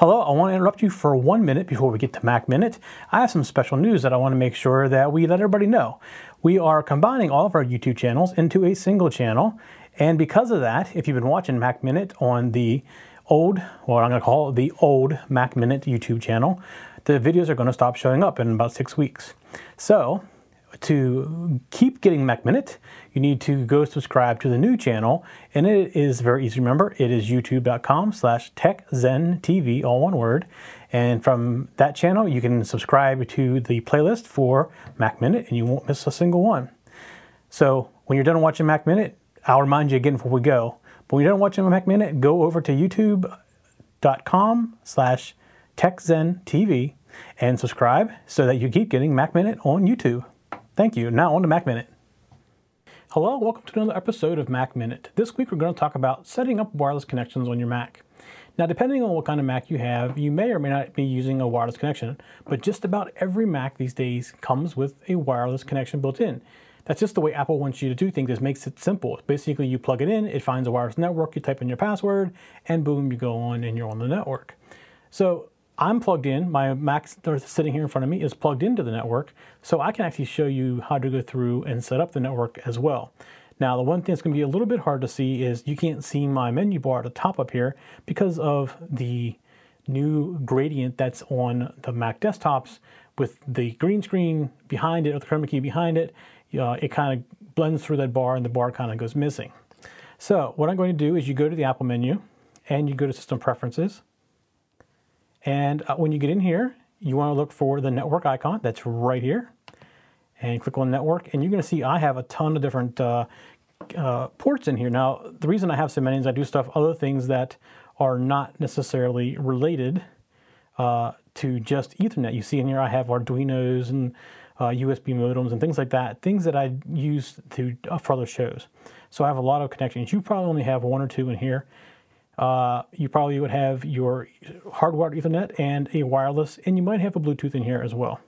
Hello, I want to interrupt you for one minute before we get to Mac Minute. I have some special news that I want to make sure that we let everybody know. We are combining all of our YouTube channels into a single channel, and because of that, if you've been watching Mac Minute on the old, what I'm going to call it the old Mac Minute YouTube channel, the videos are going to stop showing up in about six weeks. So, to keep getting Mac Minute, you need to go subscribe to the new channel, and it is very easy to remember. It is youtube.com slash techzentv, all one word. And from that channel, you can subscribe to the playlist for Mac Minute, and you won't miss a single one. So when you're done watching Mac Minute, I'll remind you again before we go. But when you're done watching Mac Minute, go over to youtube.com slash techzentv and subscribe so that you keep getting Mac Minute on YouTube. Thank you. Now on to Mac Minute. Hello, welcome to another episode of Mac Minute. This week we're going to talk about setting up wireless connections on your Mac. Now, depending on what kind of Mac you have, you may or may not be using a wireless connection, but just about every Mac these days comes with a wireless connection built in. That's just the way Apple wants you to do things. It makes it simple. Basically, you plug it in, it finds a wireless network, you type in your password, and boom, you go on and you're on the network. So I'm plugged in, my Mac sitting here in front of me is plugged into the network, so I can actually show you how to go through and set up the network as well. Now, the one thing that's going to be a little bit hard to see is you can't see my menu bar at the top up here because of the new gradient that's on the Mac desktops with the green screen behind it, or the chroma key behind it, uh, it kind of blends through that bar and the bar kind of goes missing. So what I'm going to do is you go to the Apple menu and you go to System Preferences and uh, when you get in here, you want to look for the network icon that's right here. And click on network, and you're going to see I have a ton of different uh, uh, ports in here. Now, the reason I have so many is I do stuff, other things that are not necessarily related uh, to just Ethernet. You see in here I have Arduinos and USB uh, modems and things like that, things that I use to uh, for other shows. So I have a lot of connections. You probably only have one or two in here uh, you probably would have your hardwired Ethernet and a wireless, and you might have a Bluetooth in here as well.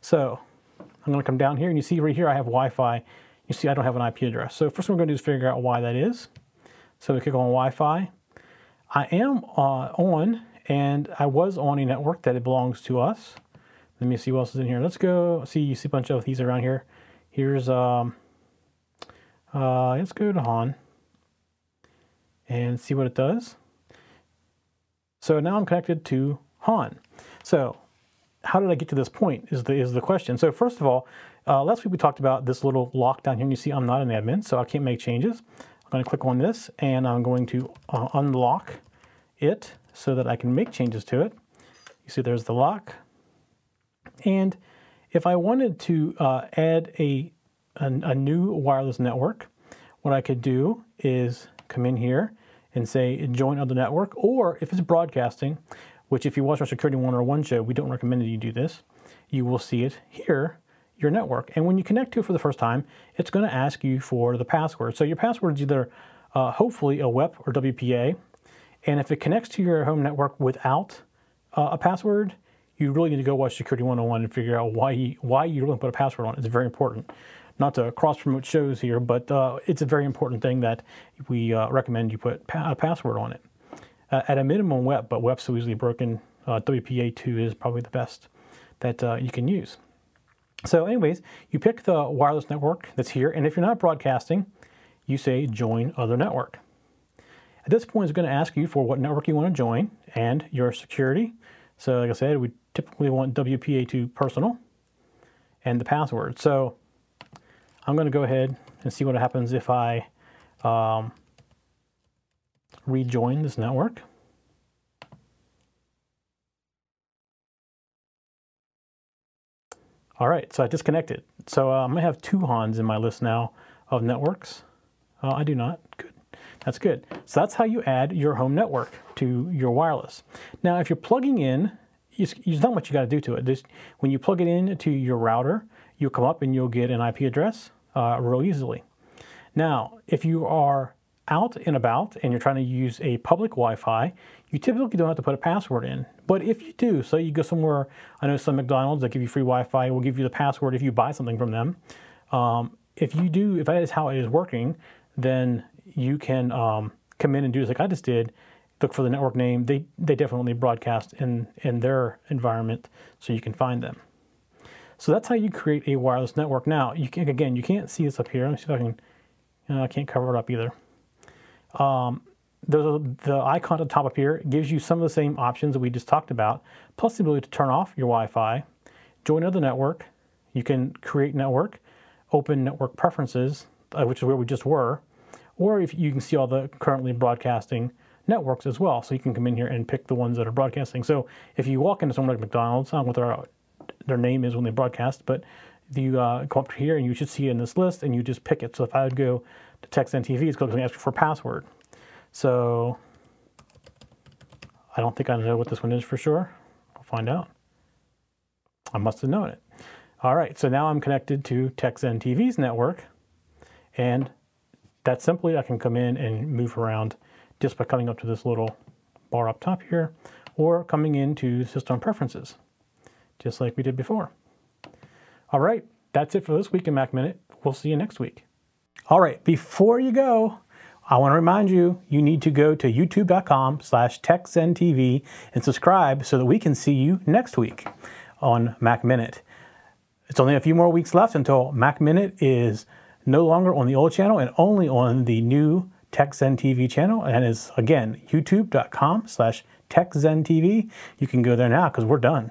So I'm going to come down here, and you see right here I have Wi-Fi. You see I don't have an IP address. So first we're going to do is figure out why that is. So we click on Wi-Fi. I am uh, on, and I was on a network that it belongs to us. Let me see what else is in here. Let's go see, you see a bunch of these around here. Here's, um, uh, let's go to Han and see what it does. So now I'm connected to Han. So how did I get to this point is the, is the question. So first of all, uh, last week we talked about this little lock down here, and you see I'm not an admin, so I can't make changes. I'm going to click on this, and I'm going to uh, unlock it so that I can make changes to it. You see there's the lock. And if I wanted to uh, add a, a, a new wireless network, what I could do is come in here and say join other network, or if it's broadcasting, which if you watch our Security 101 show, we don't recommend that you do this, you will see it here, your network. And when you connect to it for the first time, it's going to ask you for the password. So your password is either uh, hopefully a WEP or WPA, and if it connects to your home network without uh, a password, you really need to go watch Security 101 and figure out why you, why you really put a password on. It's very important not to cross promote shows here, but uh, it's a very important thing that we uh, recommend you put pa a password on it. Uh, at a minimum, WEP, but WEP's so easily broken. Uh, WPA2 is probably the best that uh, you can use. So, anyways, you pick the wireless network that's here, and if you're not broadcasting, you say join other network. At this point, it's going to ask you for what network you want to join and your security. So, like I said, we typically want WPA2 personal and the password. So, I'm going to go ahead and see what happens if I um, rejoin this network. All right, so I disconnected. So uh, I'm to have two Hans in my list now of networks. Uh, I do not. Good. That's good. So that's how you add your home network to your wireless. Now, if you're plugging in, there's not much you got to do to it. Just, when you plug it in to your router, you'll come up and you'll get an IP address uh, real easily. Now, if you are out and about and you're trying to use a public Wi-Fi, you typically don't have to put a password in. But if you do, so you go somewhere, I know some McDonald's that give you free Wi-Fi will give you the password if you buy something from them. Um, if you do, if that is how it is working, then you can um, come in and do this like I just did, look for the network name. They they definitely broadcast in in their environment, so you can find them. So that's how you create a wireless network. Now you can again you can't see this up here. Let me see if I can. Uh, I can't cover it up either. Um, there's a, the icon at the top up here gives you some of the same options that we just talked about, plus the ability to turn off your Wi-Fi, join another network. You can create network, open network preferences, uh, which is where we just were, or if you can see all the currently broadcasting networks as well. So you can come in here and pick the ones that are broadcasting. So if you walk into somewhere like McDonald's, don't know what their, name is when they broadcast, but you uh, go up here and you should see it in this list and you just pick it. So if I would go to TXN TV, it's going to ask for password. So I don't think I know what this one is for sure. I'll find out. I must have known it. All right, so now I'm connected to TXN TV's network and that simply I can come in and move around just by coming up to this little bar up top here or coming into system preferences, just like we did before. All right, that's it for this week in Mac Minute. We'll see you next week. All right, before you go, I want to remind you, you need to go to youtube.com slash techzenTV and subscribe so that we can see you next week on Mac Minute. It's only a few more weeks left until Mac Minute is no longer on the old channel and only on the new TechZen TV channel and is again youtube.com slash TechZenTV. You can go there now because we're done.